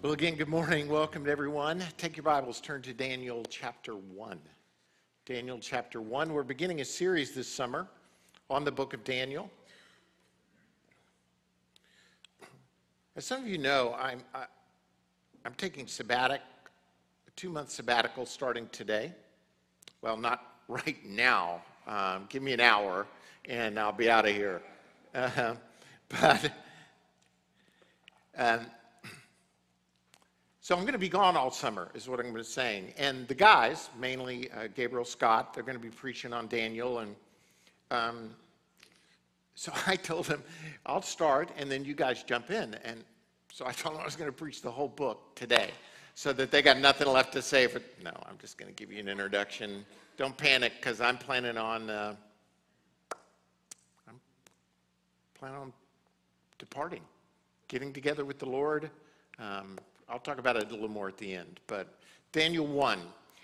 Well, again, good morning. Welcome to everyone. Take your Bibles, turn to Daniel chapter 1. Daniel chapter 1. We're beginning a series this summer on the book of Daniel. As some of you know, I'm, I, am i am taking sabbatic, a two month sabbatical starting today. Well, not right now. Um, give me an hour and I'll be out of here. Uh, but um, so I'm going to be gone all summer, is what I'm going to be saying. And the guys, mainly uh, Gabriel Scott, they're going to be preaching on Daniel. And um, so I told them, I'll start, and then you guys jump in. And so I told them I was going to preach the whole book today, so that they got nothing left to say. But no, I'm just going to give you an introduction. Don't panic, because I'm planning on. Uh, I'm planning on departing, getting together with the Lord. Um, I'll talk about it a little more at the end. But Daniel 1.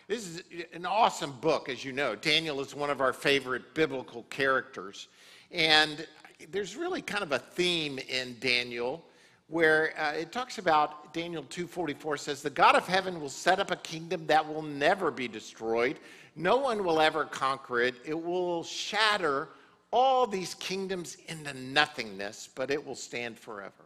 This is an awesome book, as you know. Daniel is one of our favorite biblical characters. And there's really kind of a theme in Daniel where uh, it talks about Daniel 2:44 says the God of heaven will set up a kingdom that will never be destroyed. No one will ever conquer it. It will shatter all these kingdoms into nothingness, but it will stand forever.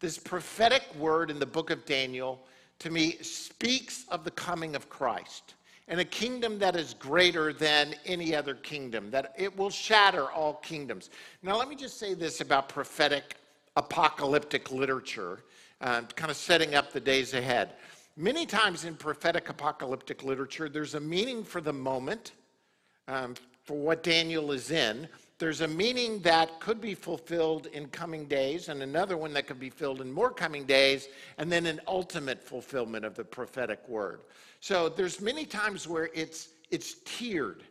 This prophetic word in the book of Daniel, to me, speaks of the coming of Christ and a kingdom that is greater than any other kingdom, that it will shatter all kingdoms. Now, let me just say this about prophetic apocalyptic literature, uh, kind of setting up the days ahead. Many times in prophetic apocalyptic literature, there's a meaning for the moment, um, for what Daniel is in, there's a meaning that could be fulfilled in coming days, and another one that could be filled in more coming days, and then an ultimate fulfillment of the prophetic word. So there's many times where it's it's tiered,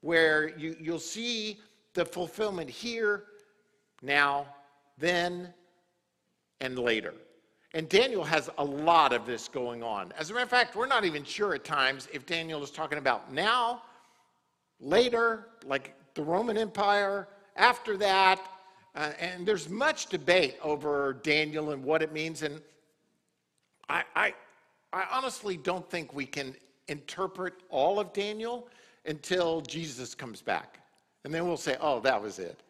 where you, you'll see the fulfillment here, now, then, and later. And Daniel has a lot of this going on. As a matter of fact, we're not even sure at times if Daniel is talking about now, later, like the Roman Empire, after that. Uh, and there's much debate over Daniel and what it means. And I, I, I honestly don't think we can interpret all of Daniel until Jesus comes back. And then we'll say, oh, that was it.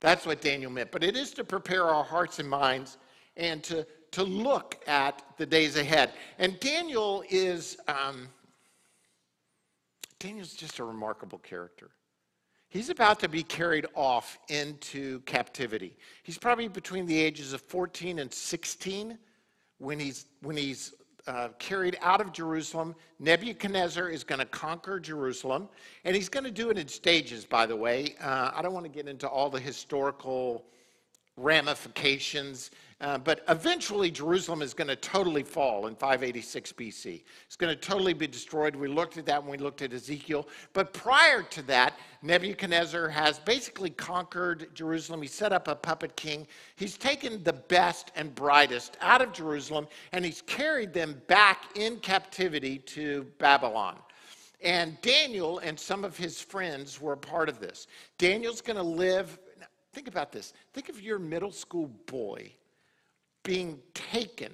That's what Daniel meant. But it is to prepare our hearts and minds and to, to look at the days ahead. And Daniel is, um, Daniel's just a remarkable character. He's about to be carried off into captivity. He's probably between the ages of 14 and 16 when he's, when he's uh, carried out of Jerusalem. Nebuchadnezzar is going to conquer Jerusalem, and he's going to do it in stages, by the way. Uh, I don't want to get into all the historical ramifications uh, but eventually, Jerusalem is going to totally fall in 586 BC. It's going to totally be destroyed. We looked at that when we looked at Ezekiel. But prior to that, Nebuchadnezzar has basically conquered Jerusalem. He set up a puppet king. He's taken the best and brightest out of Jerusalem, and he's carried them back in captivity to Babylon. And Daniel and some of his friends were a part of this. Daniel's going to live, think about this. Think of your middle school boy being taken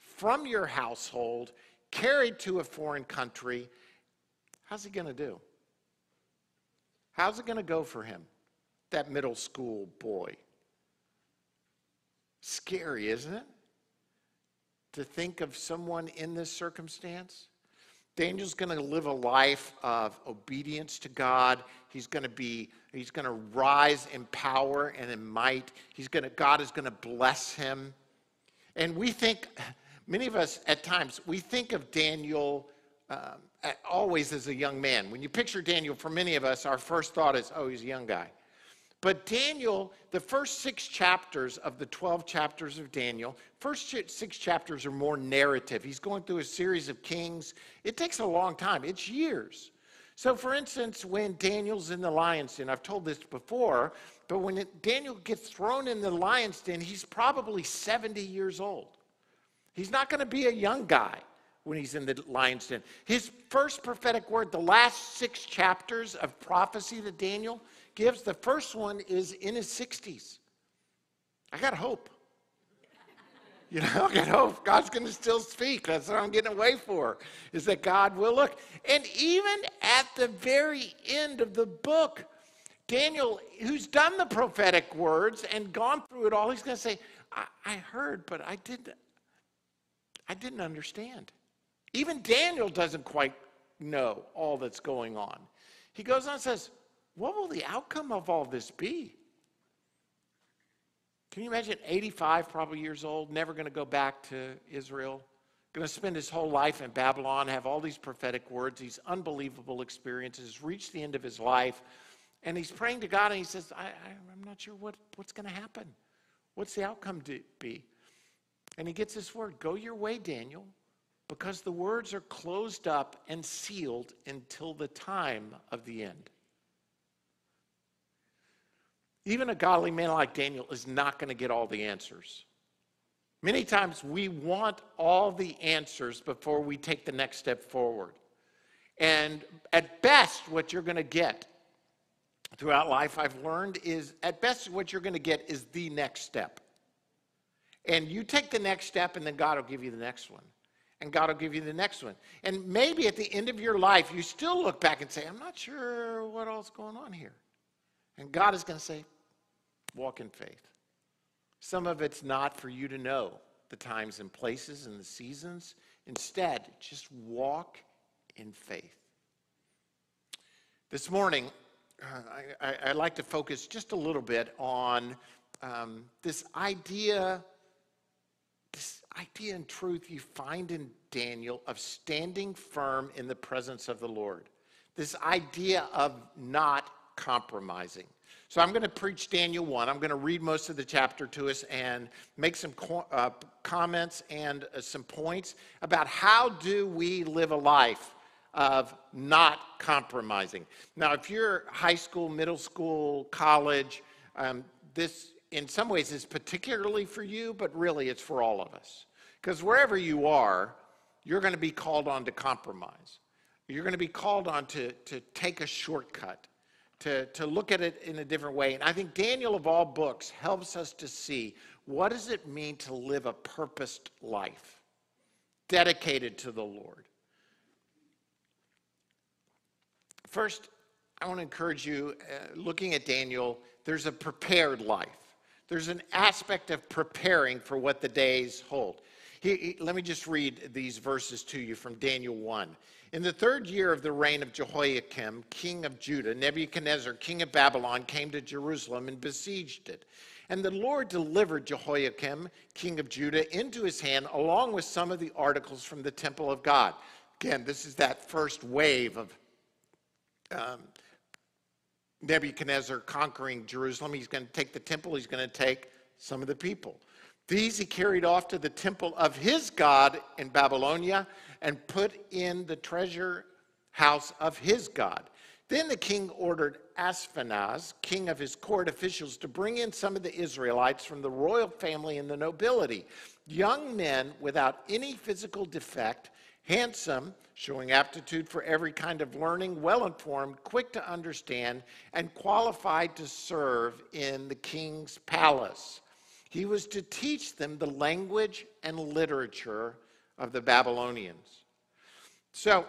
from your household, carried to a foreign country, how's he going to do? How's it going to go for him, that middle school boy? Scary, isn't it? To think of someone in this circumstance? Daniel's going to live a life of obedience to God. He's going to be he's going to rise in power and in might. He's going to God is going to bless him. And we think, many of us at times, we think of Daniel um, always as a young man. When you picture Daniel, for many of us, our first thought is, oh, he's a young guy. But Daniel, the first six chapters of the 12 chapters of Daniel, first six chapters are more narrative. He's going through a series of kings. It takes a long time, it's years. So, for instance, when Daniel's in the lion's den, I've told this before, but when it, Daniel gets thrown in the lion's den, he's probably 70 years old. He's not going to be a young guy when he's in the lion's den. His first prophetic word, the last six chapters of prophecy that Daniel gives, the first one is in his 60s. I got hope. You know, I got hope God's going to still speak. That's what I'm getting away for, is that God will look. And even at the very end of the book, Daniel, who's done the prophetic words and gone through it all, he's going to say, I, I heard, but I didn't, I didn't understand. Even Daniel doesn't quite know all that's going on. He goes on and says, What will the outcome of all this be? Can you imagine 85 probably years old, never going to go back to Israel, going to spend his whole life in Babylon, have all these prophetic words, these unbelievable experiences, reach the end of his life, and he's praying to God and he says, I, am not sure what, what's going to happen. What's the outcome to be? And he gets this word Go your way, Daniel, because the words are closed up and sealed until the time of the end. Even a godly man like Daniel is not going to get all the answers. Many times we want all the answers before we take the next step forward. And at best, what you're going to get throughout life, I've learned, is at best, what you're going to get is the next step. And you take the next step, and then God will give you the next one. And God will give you the next one. And maybe at the end of your life, you still look back and say, I'm not sure what all's going on here. And God is going to say, walk in faith. Some of it's not for you to know the times and places and the seasons. Instead, just walk in faith. This morning, uh, I, would like to focus just a little bit on um, this idea, this idea and truth you find in Daniel of standing firm in the presence of the Lord. This idea of not compromising. So I'm going to preach Daniel 1. I'm going to read most of the chapter to us and make some co- uh, comments and uh, some points about how do we live a life of not compromising. Now, if you're high school, middle school, college, um, this in some ways is particularly for you, but really it's for all of us. Because wherever you are, you're going to be called on to compromise. You're going to be called on to, to take a shortcut to, to look at it in a different way. And I think Daniel, of all books, helps us to see what does it mean to live a purposed life, dedicated to the Lord. First, I want to encourage you, uh, looking at Daniel, there's a prepared life. There's an aspect of preparing for what the days hold. He, he, let me just read these verses to you from Daniel 1. In the third year of the reign of Jehoiakim, king of Judah, Nebuchadnezzar, king of Babylon, came to Jerusalem and besieged it. And the Lord delivered Jehoiakim, king of Judah, into his hand, along with some of the articles from the temple of God. Again, this is that first wave of um, Nebuchadnezzar conquering Jerusalem. He's going to take the temple, he's going to take some of the people. These he carried off to the temple of his God in Babylonia and put in the treasure house of his God. Then the king ordered Ashpenaz, king of his court officials, to bring in some of the Israelites from the royal family and the nobility, young men without any physical defect, handsome, showing aptitude for every kind of learning, well informed, quick to understand, and qualified to serve in the king's palace. He was to teach them the language and literature of the Babylonians. So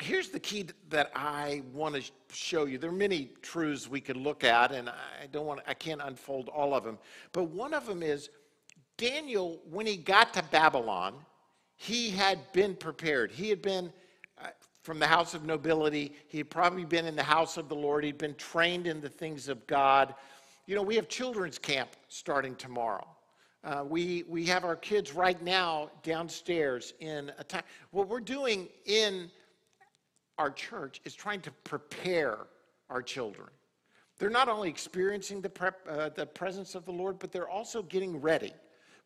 here's the key that I want to show you. There are many truths we could look at, and I don't want I can't unfold all of them. But one of them is Daniel, when he got to Babylon, he had been prepared. He had been uh, from the house of nobility. He had probably been in the house of the Lord. He'd been trained in the things of God. You know, we have children's camp starting tomorrow. Uh, we, we have our kids right now downstairs in a time. What we're doing in our church is trying to prepare our children. They're not only experiencing the, prep, uh, the presence of the Lord, but they're also getting ready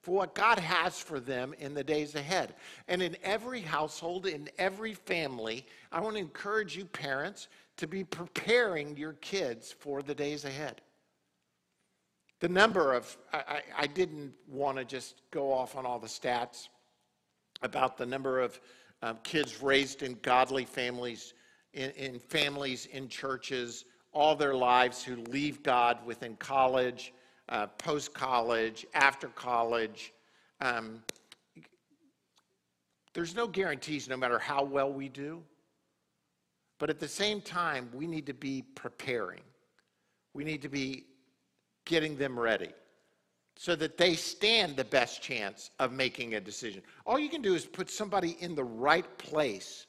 for what God has for them in the days ahead. And in every household, in every family, I want to encourage you, parents, to be preparing your kids for the days ahead. The number of, I, I didn't want to just go off on all the stats about the number of um, kids raised in godly families, in, in families, in churches, all their lives who leave God within college, uh, post college, after college. um, there's no guarantees no matter how well we do. But at the same time, we need to be preparing. We need to be getting them ready so that they stand the best chance of making a decision. All you can do is put somebody in the right place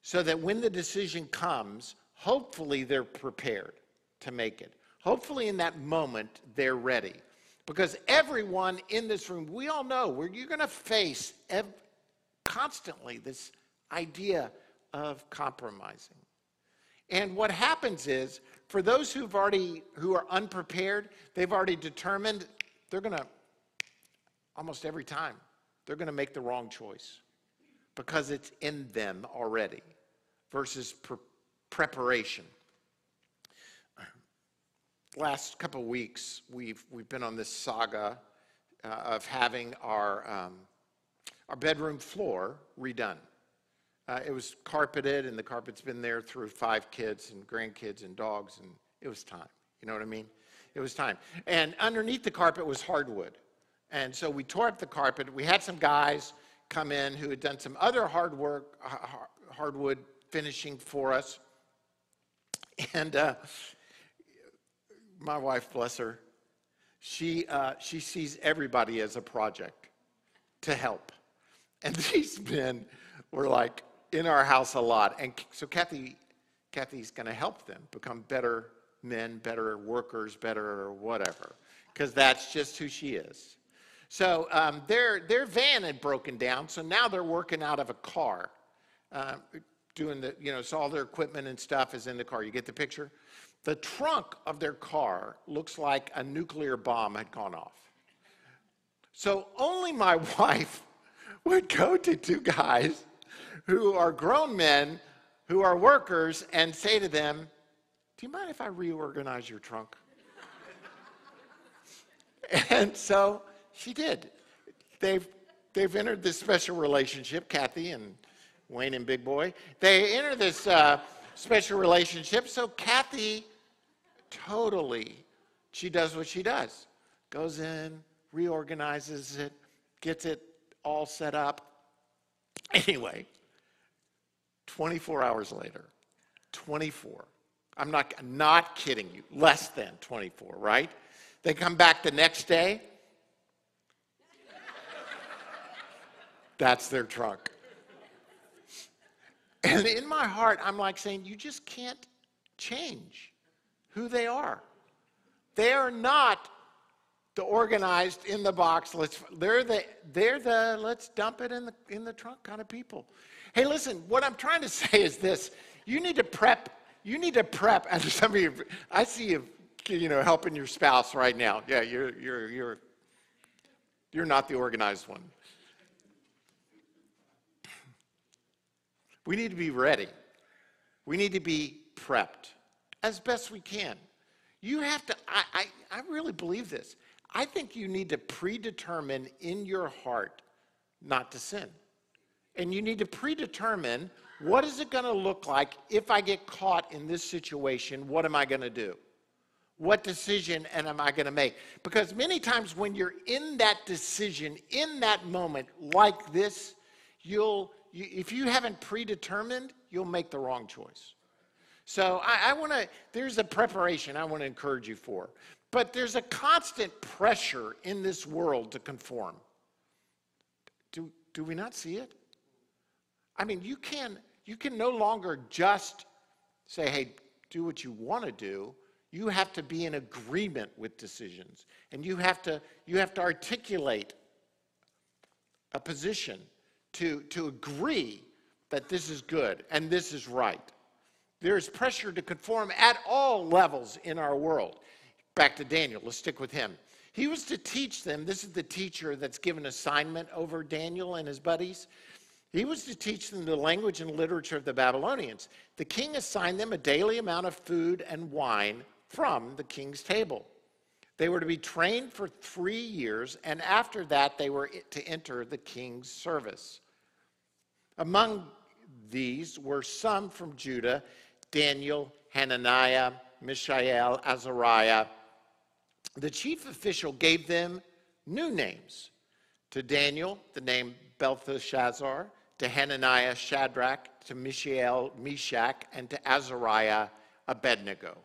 so that when the decision comes, hopefully they're prepared to make it. Hopefully, in that moment, they're ready. Because everyone in this room, we all know where you're going to face ev- constantly this idea of compromising. And what happens is, for those who've already who are unprepared, they've already determined they're going to almost every time they're going to make the wrong choice because it's in them already versus pre- preparation. Last couple weeks, we've we've been on this saga uh, of having our um, our bedroom floor redone. Uh, it was carpeted, and the carpet's been there through five kids and grandkids and dogs, and it was time. You know what I mean? It was time. And underneath the carpet was hardwood. And so we tore up the carpet. We had some guys come in who had done some other hard work, hardwood finishing for us. And uh, my wife, bless her, she, uh, she sees everybody as a project to help. And these men were like, in our house a lot. And so Kathy, Kathy's going to help them become better men, better workers, better whatever, because that's just who she is. So um, their, their van had broken down, so now they're working out of a car, uh, doing the, you know, so all their equipment and stuff is in the car. You get the picture? The trunk of their car looks like a nuclear bomb had gone off. So only my wife would go to two guys who are grown men who are workers and say to them, Do you mind if I reorganize your trunk? and so she did. They've, they've entered this special relationship, Kathy and Wayne and Big Boy. They enter this uh, special relationship. So Kathy totally, she does what she does goes in, reorganizes it, gets it all set up. Anyway, 24 hours later, 24. I'm not, not kidding you, less than 24, right? They come back the next day. That's their trunk. And in my heart, I'm like saying, you just can't change who they are. They are not the organized in the box. Let's, they're the, they're the let's dump it in the, in the trunk kind of people. Hey, listen, what I'm trying to say is this. You need to prep, you need to prep, and some of you, I see you, you know, helping your spouse right now. Yeah, you're, you're, you're, you're not the organized one. We need to be ready. We need to be prepped as best we can. You have to, I, I, I really believe this. I think you need to predetermine in your heart not to sin. And you need to predetermine what is it going to look like if I get caught in this situation? What am I going to do? What decision am I going to make? Because many times when you're in that decision, in that moment like this, you'll, you, if you haven't predetermined, you'll make the wrong choice. So I, I want to, there's a preparation I want to encourage you for. But there's a constant pressure in this world to conform. Do, do we not see it? I mean, you can, you can no longer just say, hey, do what you want to do. You have to be in agreement with decisions. And you have to, you have to articulate a position to, to agree that this is good and this is right. There's pressure to conform at all levels in our world. Back to Daniel, let's stick with him. He was to teach them, this is the teacher that's given assignment over Daniel and his buddies. He was to teach them the language and literature of the Babylonians. The king assigned them a daily amount of food and wine from the king's table. They were to be trained for three years, and after that, they were to enter the king's service. Among these were some from Judah Daniel, Hananiah, Mishael, Azariah. The chief official gave them new names To Daniel, the name Belteshazzar. To Hananiah, Shadrach. To Mishael, Meshach. And to Azariah, Abednego.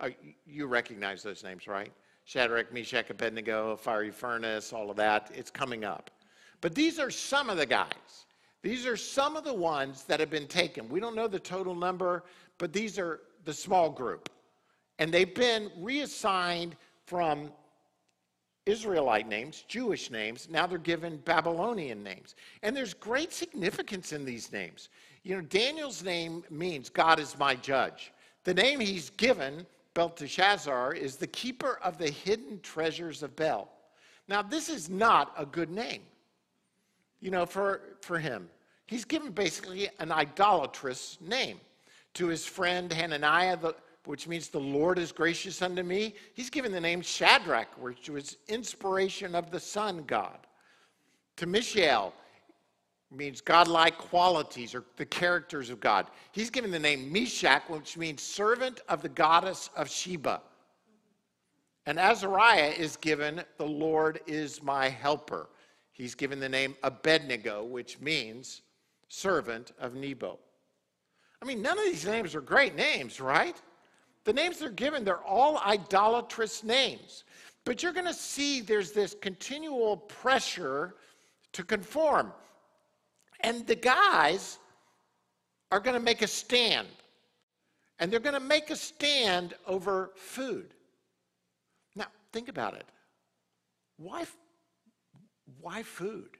Uh, you recognize those names, right? Shadrach, Meshach, Abednego, fiery furnace, all of that. It's coming up. But these are some of the guys. These are some of the ones that have been taken. We don't know the total number, but these are the small group. And they've been reassigned from Israelite names, Jewish names. Now they're given Babylonian names. And there's great significance in these names. You know, Daniel's name means God is my judge. The name he's given, Belteshazzar, is the keeper of the hidden treasures of Bel. Now, this is not a good name you know, for, for him. He's given basically an idolatrous name to his friend Hananiah, the, which means the Lord is gracious unto me. He's given the name Shadrach, which was inspiration of the sun god. To Mishael means godlike qualities or the characters of God. He's given the name Meshach, which means servant of the goddess of Sheba. And Azariah is given the Lord is my helper. He's given the name Abednego, which means servant of Nebo. I mean, none of these names are great names, right? The names they're given, they're all idolatrous names. But you're going to see there's this continual pressure to conform. And the guys are going to make a stand. And they're going to make a stand over food. Now, think about it. Why, why food?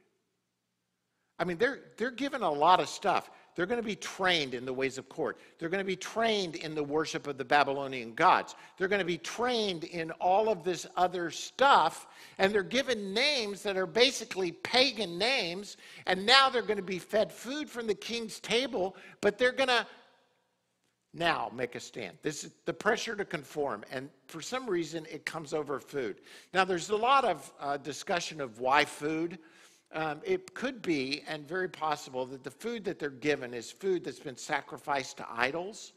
I mean, they're, they're given a lot of stuff. They're going to be trained in the ways of court. They're going to be trained in the worship of the Babylonian gods. They're going to be trained in all of this other stuff. And they're given names that are basically pagan names. And now they're going to be fed food from the king's table, but they're going to now make a stand. This is the pressure to conform, and for some reason it comes over food. Now, there's a lot of uh, discussion of why food. Um, it could be, and very possible, that the food that they're given is food that's been sacrificed to idols,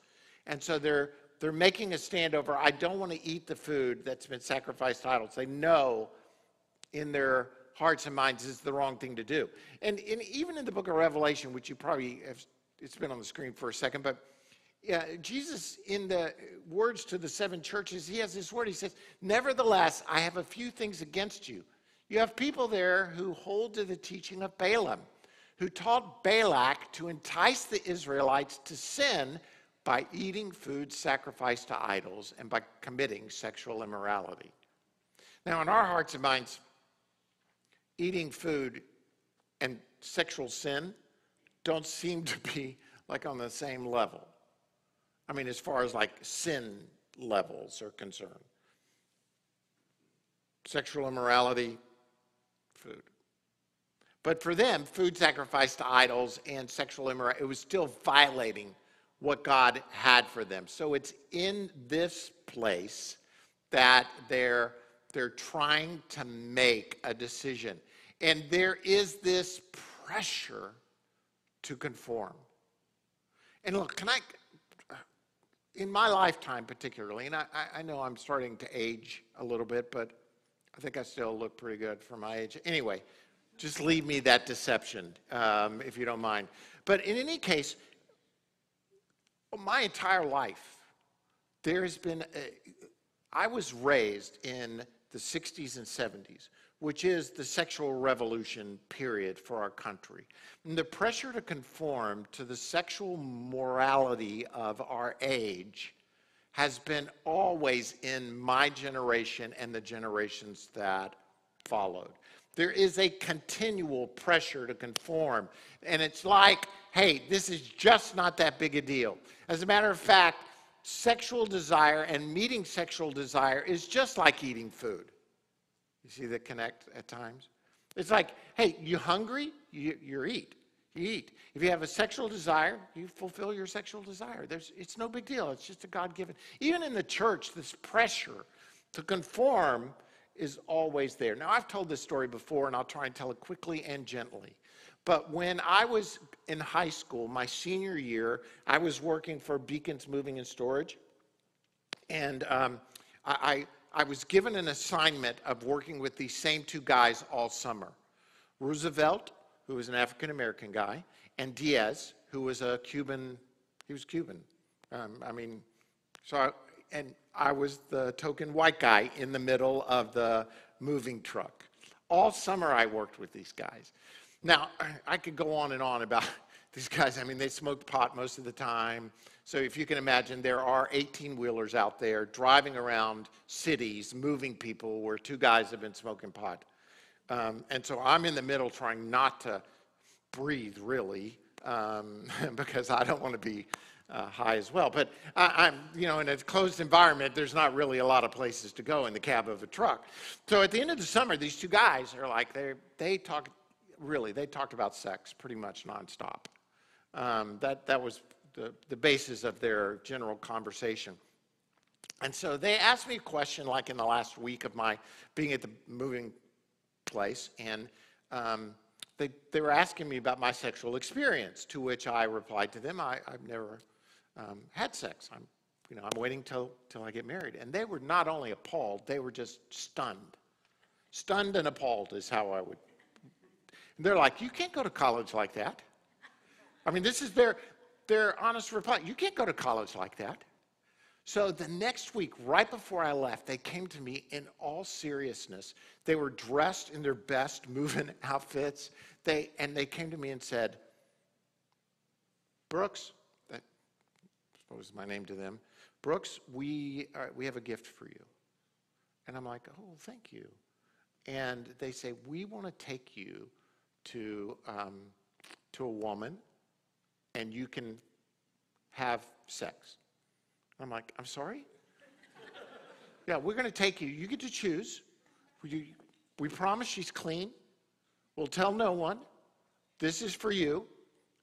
and so they're they're making a stand over. I don't want to eat the food that's been sacrificed to idols. They know in their hearts and minds is the wrong thing to do. And, even in the book of Revelation, which you probably have, it's been on the screen for a second, but yeah, Jesus, in the words to the seven churches, he has this word. He says, Nevertheless, I have a few things against you. You have people there who hold to the teaching of Balaam, who taught Balak to entice the Israelites to sin by eating food sacrificed to idols and by committing sexual immorality. Now, in our hearts and minds, eating food and sexual sin don't seem to be like on the same level. I mean, as far as like sin levels are concerned. Sexual immorality, food. But for them, food sacrificed to idols and sexual immorality, it was still violating what God had for them. So it's in this place that they're, they're trying to make a decision. And there is this pressure to conform. And look, can I, in my lifetime particularly, and I, I know I'm starting to age a little bit, but I think I still look pretty good for my age. Anyway, just leave me that deception, um, if you don't mind. But in any case, my entire life, there has been, a, I was raised in the 60s and 70s which is the sexual revolution period for our country. And the pressure to conform to the sexual morality of our age has been always in my generation and the generations that followed. There is a continual pressure to conform. And it's like, hey, this is just not that big a deal. As a matter of fact, sexual desire and meeting sexual desire is just like eating food. You see the connect at times? It's like, hey, you hungry? You, you eat. You eat. If you have a sexual desire, you fulfill your sexual desire. There's, it's no big deal. It's just a God given. Even in the church, this pressure to conform is always there. Now, I've told this story before, and I'll try and tell it quickly and gently. But when I was in high school, my senior year, I was working for Beacons Moving and Storage. And um, I, I was given an assignment of working with these same two guys all summer. Roosevelt, who was an African American guy, and Diaz, who was a Cuban, he was Cuban. Um, I mean, so, I, and I was the token white guy in the middle of the moving truck. All summer I worked with these guys. Now, I could go on and on about these guys. I mean, they smoked pot most of the time. So if you can imagine, there are 18 wheelers out there driving around cities, moving people where two guys have been smoking pot. Um, and so I'm in the middle trying not to breathe, really, um, because I don't want to be uh, high as well. But I, am you know, in a closed environment, there's not really a lot of places to go in the cab of a truck. So at the end of the summer, these two guys are like, they they talk, really, they talked about sex pretty much nonstop. Um, that, that was the, the basis of their general conversation. And so they asked me a question like in the last week of my being at the moving place, and um, they, they were asking me about my sexual experience, to which I replied to them, I, have never um, had sex. I'm, you know, I'm waiting till, till I get married. And they were not only appalled, they were just stunned. Stunned and appalled is how I would. they're like, you can't go to college like that. I mean, this is their, their honest reply. You can't go to college like that. So the next week, right before I left, they came to me in all seriousness. They were dressed in their best moving outfits. They, and they came to me and said, Brooks, that suppose my name to them, Brooks, we, are, we have a gift for you. And I'm like, oh, thank you. And they say, we want to take you to, um, to a woman and you can have sex. I'm like, I'm sorry? yeah, we're going to take you. You get to choose. We, we promise she's clean. We'll tell no one. This is for you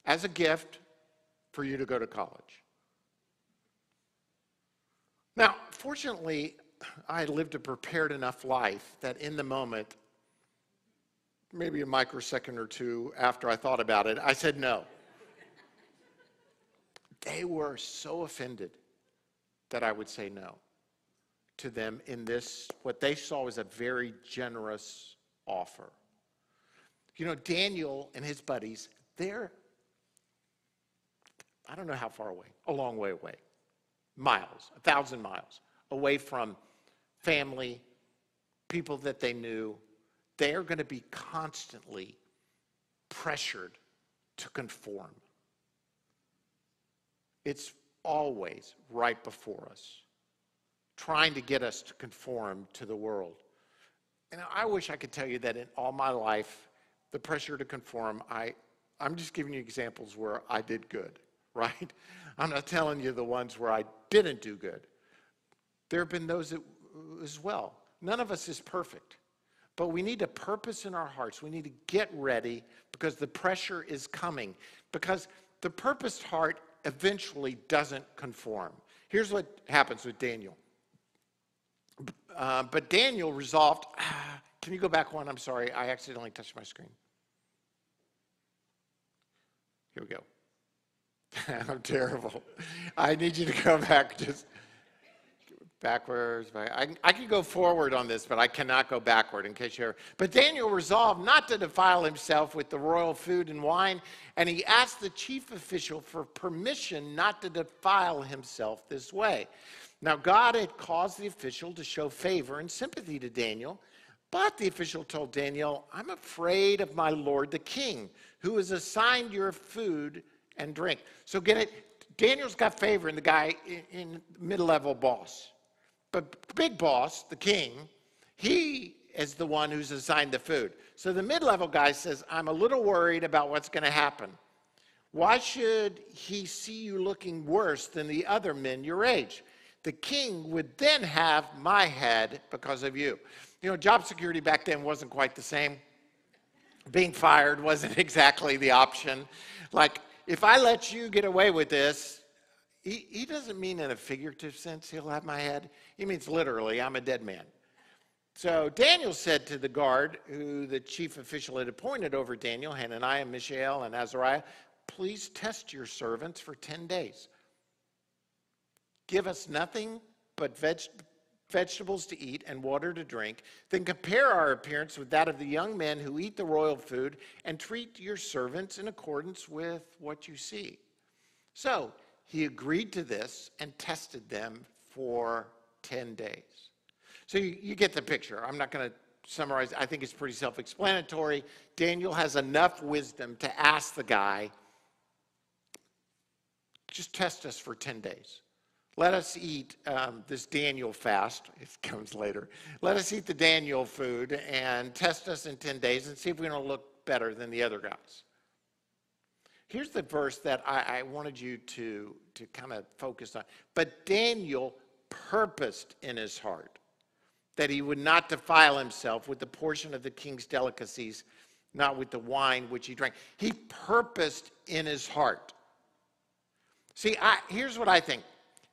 as a gift for you to go to college. Now, fortunately, I lived a prepared enough life that in the moment, maybe a microsecond or two after I thought about it, I said no. They were so offended that I would say no to them in this, what they saw was a very generous offer. You know, Daniel and his buddies, they're, I don't know how far away, a long way away, miles, a thousand miles away from family, people that they knew. They're going to be constantly pressured to conform. It's always right before us, trying to get us to conform to the world. And I wish I could tell you that in all my life, the pressure to conform, I, I'm just giving you examples where I did good, right? I'm not telling you the ones where I didn't do good. There have been those that, as well. None of us is perfect. But we need a purpose in our hearts. We need to get ready because the pressure is coming. Because the purposed heart eventually doesn't conform. Here's what happens with Daniel. Uh, but Daniel resolved, can you go back one? I'm sorry, I accidentally touched my screen. Here we go. I'm terrible. I need you to go back just backwards. I, I can go forward on this, but I cannot go backward in case you're. But Daniel resolved not to defile himself with the royal food and wine, and he asked the chief official for permission not to defile himself this way. Now, God had caused the official to show favor and sympathy to Daniel, but the official told Daniel, I'm afraid of my lord the king, who has assigned your food and drink. So get it? Daniel's got favor in the guy in, in mid level boss. But big boss, the king, he is the one who's assigned the food. So the mid level guy says, I'm a little worried about what's going to happen. Why should he see you looking worse than the other men your age? The king would then have my head because of you. You know, job security back then wasn't quite the same. Being fired wasn't exactly the option. Like, if I let you get away with this, he, he doesn't mean in a figurative sense, he'll have my head. He means literally, I'm a dead man. So Daniel said to the guard, who the chief official had appointed over Daniel, Hananiah, Mishael, and Azariah, please test your servants for 10 days. Give us nothing but veg- vegetables to eat and water to drink, then compare our appearance with that of the young men who eat the royal food and treat your servants in accordance with what you see. So he agreed to this and tested them for 10 days. So you, you get the picture. I'm not going to summarize. I think it's pretty self explanatory. Daniel has enough wisdom to ask the guy, just test us for 10 days. Let us eat um, this Daniel fast. It comes later. Let us eat the Daniel food and test us in 10 days and see if we're going to look better than the other guys. Here's the verse that I, I wanted you to, to kind of focus on. But Daniel purposed in his heart that he would not defile himself with the portion of the king's delicacies, not with the wine which he drank. He purposed in his heart. See, I, here's what I think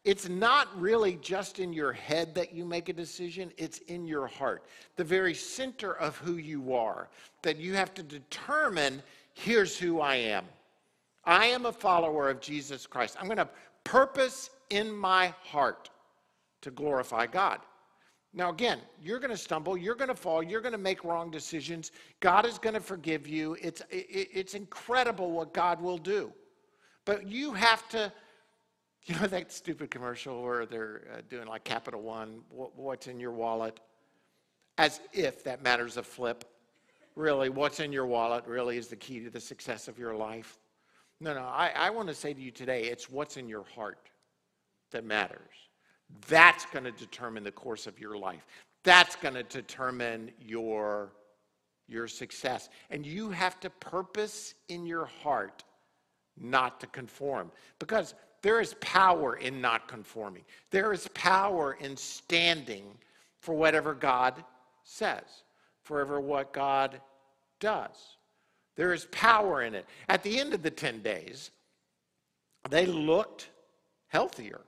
it's not really just in your head that you make a decision, it's in your heart. The very center of who you are, that you have to determine here's who I am. I am a follower of Jesus Christ. I'm going to purpose in my heart to glorify God. Now, again, you're going to stumble, you're going to fall, you're going to make wrong decisions. God is going to forgive you. It's, it's incredible what God will do. But you have to you know that stupid commercial where they're uh, doing like Capital One, what's in your wallet? As if that matters a flip. Really, what's in your wallet really is the key to the success of your life. No, no, I, I want to say to you today, it's what's in your heart that matters. That's going to determine the course of your life. That's going to determine your, your success. And you have to purpose in your heart not to conform. Because there is power in not conforming. There is power in standing for whatever God says, forever what God does. There is power in it. At the end of the 10 days, they looked healthier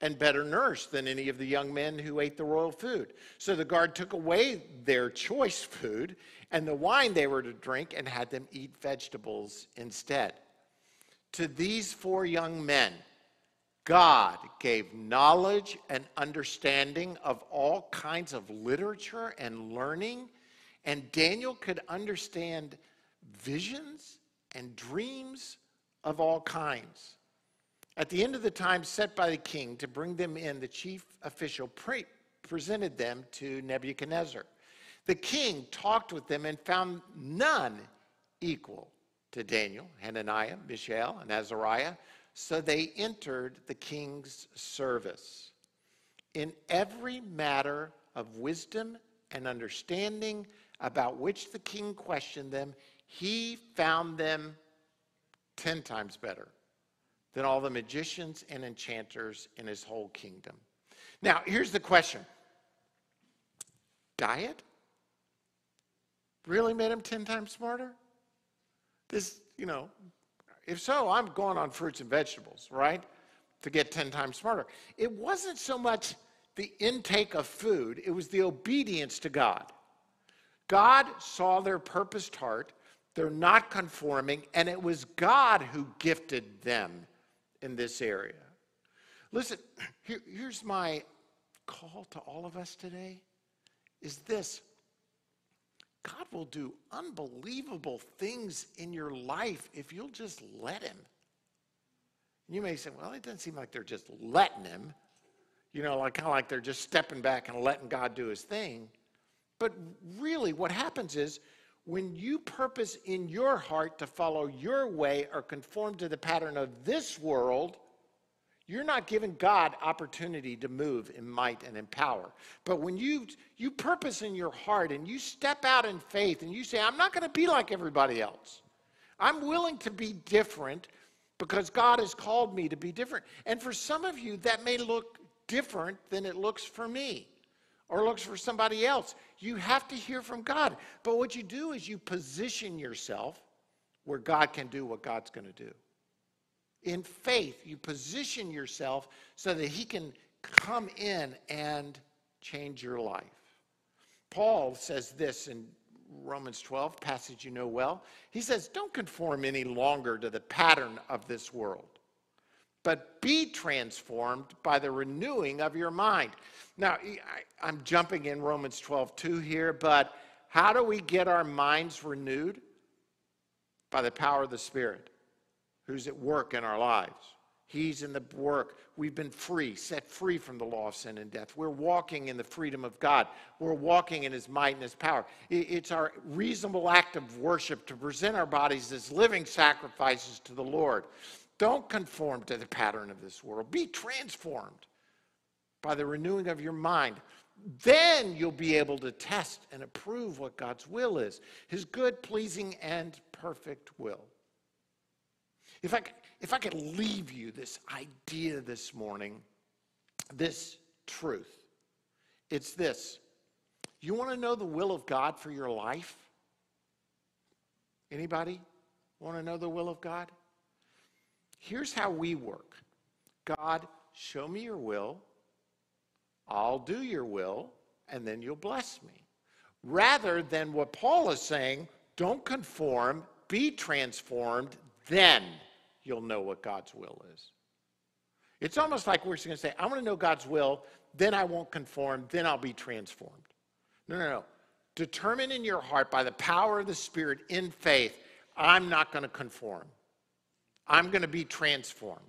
and better nourished than any of the young men who ate the royal food. So the guard took away their choice food and the wine they were to drink and had them eat vegetables instead. To these four young men, God gave knowledge and understanding of all kinds of literature and learning, and Daniel could understand visions and dreams of all kinds. At the end of the time set by the king to bring them in, the chief official pre- presented them to Nebuchadnezzar. The king talked with them and found none equal to Daniel, Hananiah, Mishael, and Azariah so they entered the king's service. In every matter of wisdom and understanding about which the king questioned them, he found them 10 times better than all the magicians and enchanters in his whole kingdom. Now, here's the question diet really made him 10 times smarter? This, you know, if so, I'm going on fruits and vegetables, right? To get 10 times smarter. It wasn't so much the intake of food, it was the obedience to God. God saw their purposed heart, they're not conforming, and it was God who gifted them in this area. Listen, here, here's my call to all of us today is this God will do unbelievable things in your life if you'll just let Him. You may say, well, it doesn't seem like they're just letting Him. You know, like kind of like they're just stepping back and letting God do His thing. But really, what happens is when you purpose in your heart to follow your way or conform to the pattern of this world, you're not giving God opportunity to move in might and in power. But when you, you purpose in your heart and you step out in faith and you say, I'm not going to be like everybody else, I'm willing to be different because God has called me to be different. And for some of you, that may look different than it looks for me or looks for somebody else. You have to hear from God. But what you do is you position yourself where God can do what God's going to do in faith, you position yourself so that He can come in and change your life. Paul says this in Romans 12, passage you know well. He says, Don't conform any longer to the pattern of this world, but be transformed by the renewing of your mind. Now, I, am jumping in Romans 12, 2 here, but how do we get our minds renewed? By the power of the Spirit, who's at work in our lives. He's in the work. We've been free, set free from the law of sin and death. We're walking in the freedom of God. We're walking in His might and His power. It's our reasonable act of worship to present our bodies as living sacrifices to the Lord. Don't conform to the pattern of this world. Be transformed by the renewing of your mind. Then you'll be able to test and approve what God's will is His good, pleasing, and perfect will. If I, if I could leave you this idea this morning, this truth, it's this. You want to know the will of God for your life? Anybody want to know the will of God? Here's how we work God, show me your will, I'll do your will, and then you'll bless me. Rather than what Paul is saying, don't conform, be transformed, then you'll know what God's will is. It's almost like we're just going to say, I want to know God's will, then I won't conform, then I'll be transformed. No, no, no. Determine in your heart by the power of the Spirit in faith, I'm not going to conform. I'm going to be transformed.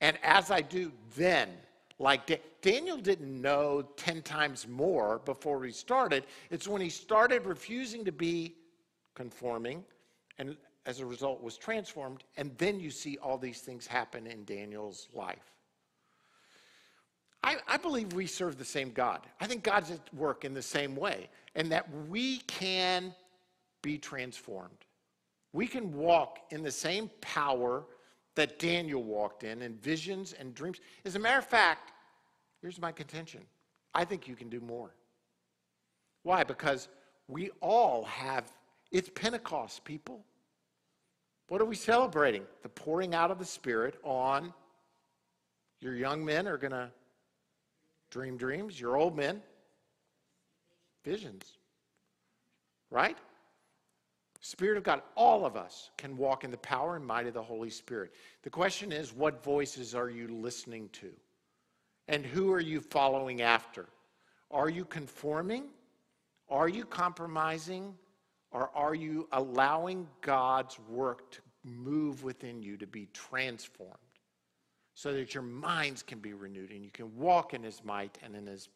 And as I do, then, like da- Daniel didn't know 10 times more before he started, it's when he started refusing to be conforming and as a result was transformed. And then you see all these things happen in Daniel's life. I, I, believe we serve the same God. I think God's at work in the same way, and that we can be transformed. We can walk in the same power that Daniel walked in, in visions and dreams. As a matter of fact, here's my contention I think you can do more. Why? Because we all have, it's Pentecost, people. What are we celebrating? The pouring out of the Spirit on your young men are going to dream dreams, your old men, visions. Right? Spirit of God, all of us can walk in the power and might of the Holy Spirit. The question is, what voices are you listening to? And who are you following after? Are you conforming? Are you compromising? Or are you allowing God's work to move within you to be transformed so that your minds can be renewed and you can walk in His might and in His,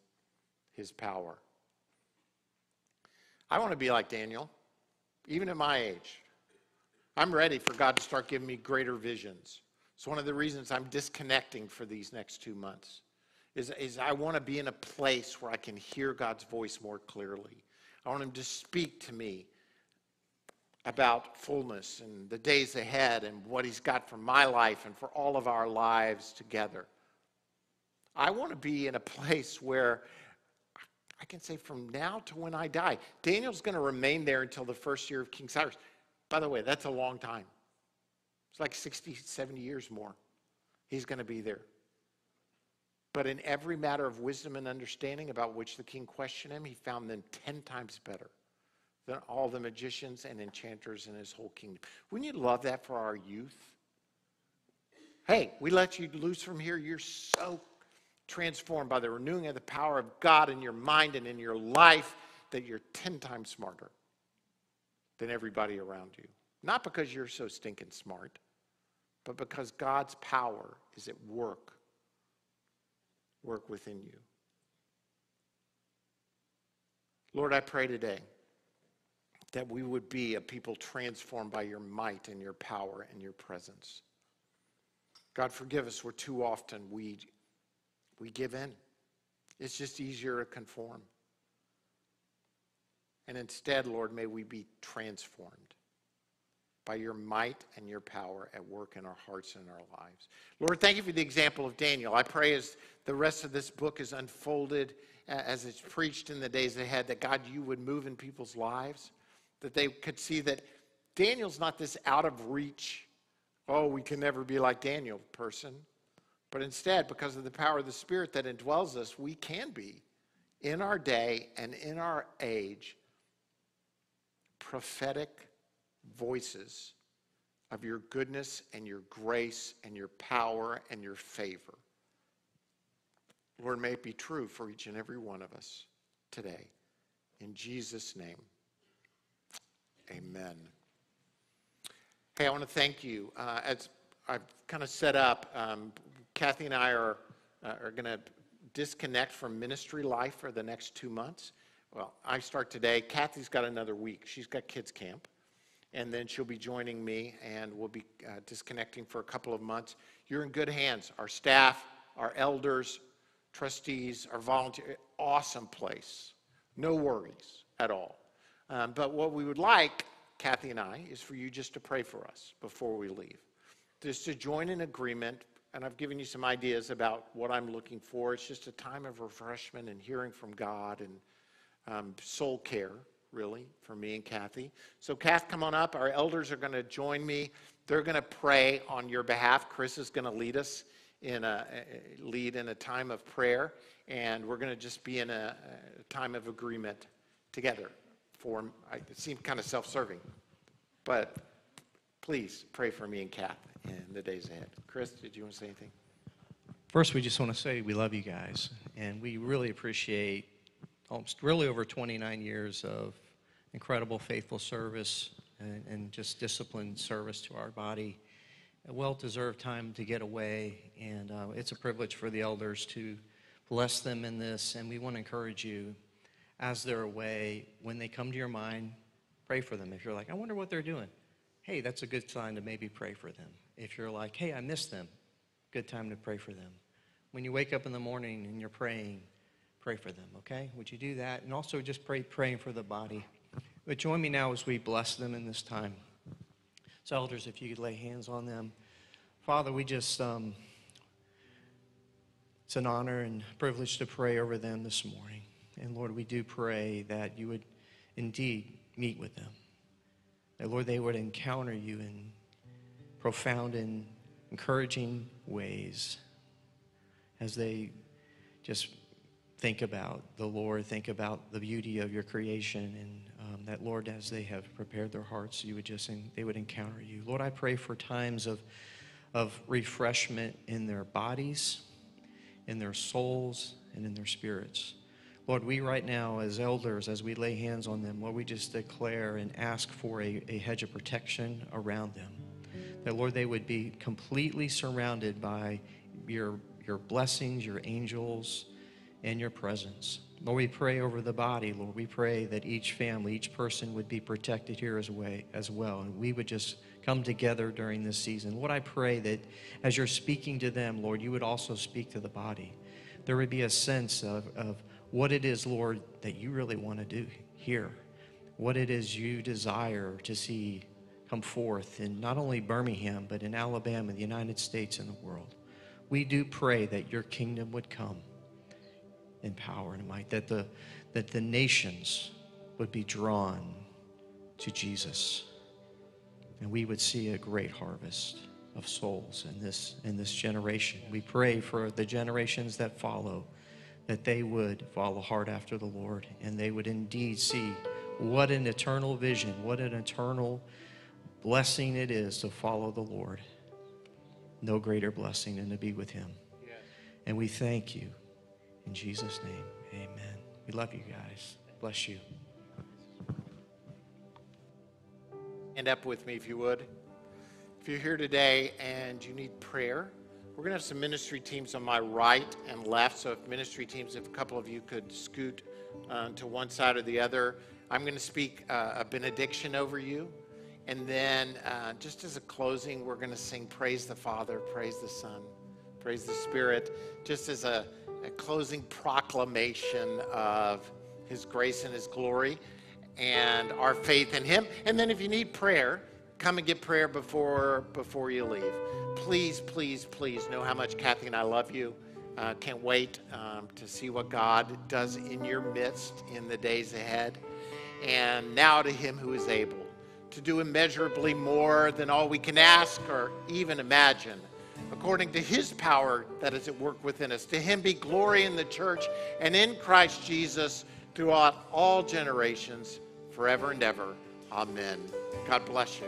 his power? I want to be like Daniel even at my age. I'm ready for God to start giving me greater visions. It's one of the reasons I'm disconnecting for these next two months. Is, is I want to be in a place where I can hear God's voice more clearly. I want Him to speak to me about fullness and the days ahead and what He's got for my life and for all of our lives together. I want to be in a place where I can say from now to when I die. Daniel's going to remain there until the first year of King Cyrus. By the way, that's a long time. It's like 60, 70 years more. He's going to be there. But in every matter of wisdom and understanding about which the king questioned him, he found them 10 times better than all the magicians and enchanters in his whole kingdom. Wouldn't you love that for our youth? Hey, we let you loose from here. You're so transformed by the renewing of the power of God in your mind and in your life that you're 10 times smarter than everybody around you. Not because you're so stinking smart, but because God's power is at work, work within you. Lord, I pray today that we would be a people transformed by your might and your power and your presence. God, forgive us where too often we we give in. It's just easier to conform. And instead, Lord, may we be transformed by your might and your power at work in our hearts and our lives. Lord, thank you for the example of Daniel. I pray as the rest of this book is unfolded, as it's preached in the days ahead, that God, you would move in people's lives, that they could see that Daniel's not this out of reach, oh, we can never be like Daniel person. But instead, because of the power of the Spirit that indwells us, we can be in our day and in our age prophetic voices of your goodness and your grace and your power and your favor. Lord, may it be true for each and every one of us today. In Jesus' name, amen. Hey, I want to thank you. Uh, as I've kind of set up, um, Kathy and I are, uh, are going to disconnect from ministry life for the next two months. Well, I start today. Kathy's got another week. She's got kids' camp. And then she'll be joining me, and we'll be uh, disconnecting for a couple of months. You're in good hands. Our staff, our elders, trustees, our volunteers, awesome place. No worries at all. Um, but what we would like, Kathy and I, is for you just to pray for us before we leave. Just to join in agreement, and I've given you some ideas about what I'm looking for. It's just a time of refreshment and hearing from God and um, soul care, really, for me and Kathy. So, Kath, come on up. Our elders are going to join me. They're going to pray on your behalf. Chris is going to lead us in a lead in a time of prayer, and we're going to just be in a, a time of agreement together. For it seems kind of self-serving, but please pray for me and Kath in the days ahead. Chris, did you want to say anything? First, we just want to say we love you guys, and we really appreciate almost really over 29 years of incredible, faithful service and, and just disciplined service to our body a well-deserved time to get away, and uh, it's a privilege for the elders to bless them in this. And we want to encourage you, as they're away, when they come to your mind, pray for them. If you're like, I wonder what they're doing, hey, that's a good sign to maybe pray for them. If you're like, hey, I miss them, good time to pray for them. When you wake up in the morning and you're praying, pray for them. Okay, would you do that? And also just pray praying for the body. But join me now as we bless them in this time. So, elders, if you could lay hands on them. Father, we just, um, it's an honor and privilege to pray over them this morning. And Lord, we do pray that you would indeed meet with them. That, Lord, they would encounter you in profound and encouraging ways as they just think about the Lord, think about the beauty of your creation, and um, that, Lord, as they have prepared their hearts, you would just, they would encounter you. Lord, I pray for times of of refreshment in their bodies, in their souls, and in their spirits. Lord, we right now, as elders, as we lay hands on them, Lord, we just declare and ask for a, a hedge of protection around them. That, Lord, they would be completely surrounded by your, your blessings, your angels, and your presence. Lord, we pray over the body. Lord, we pray that each family, each person would be protected here as, way, as well. And we would just come together during this season. Lord, I pray that as you're speaking to them, Lord, you would also speak to the body. There would be a sense of, of what it is, Lord, that you really want to do here, what it is you desire to see come forth in not only Birmingham, but in Alabama, the United States, and the world. We do pray that your kingdom would come in power and might, that the, that the nations would be drawn to Jesus and we would see a great harvest of souls in this, in this generation. We pray for the generations that follow, that they would follow hard after the Lord and they would indeed see what an eternal vision, what an eternal blessing it is to follow the Lord. No greater blessing than to be with Him. Yes. And we thank you. In Jesus' name, amen. We love you guys. Bless you. Stand up with me if you would. If you're here today and you need prayer, we're going to have some ministry teams on my right and left. So, if ministry teams, if a couple of you could scoot uh, to one side or the other, I'm going to speak uh, a benediction over you. And then, uh, just as a closing, we're going to sing Praise the Father, Praise the Son, Praise the Spirit, just as a, a closing proclamation of His grace and His glory and our faith in Him. And then if you need prayer, come and get prayer before before you leave. Please, please, please know how much Kathy and I love you. Uh, can't wait um, to see what God does in your midst in the days ahead. And now to Him who is able to do immeasurably more than all we can ask or even imagine, according to His power that is at work within us. To Him be glory in the church and in Christ Jesus throughout all generations forever and ever. Amen. God bless you.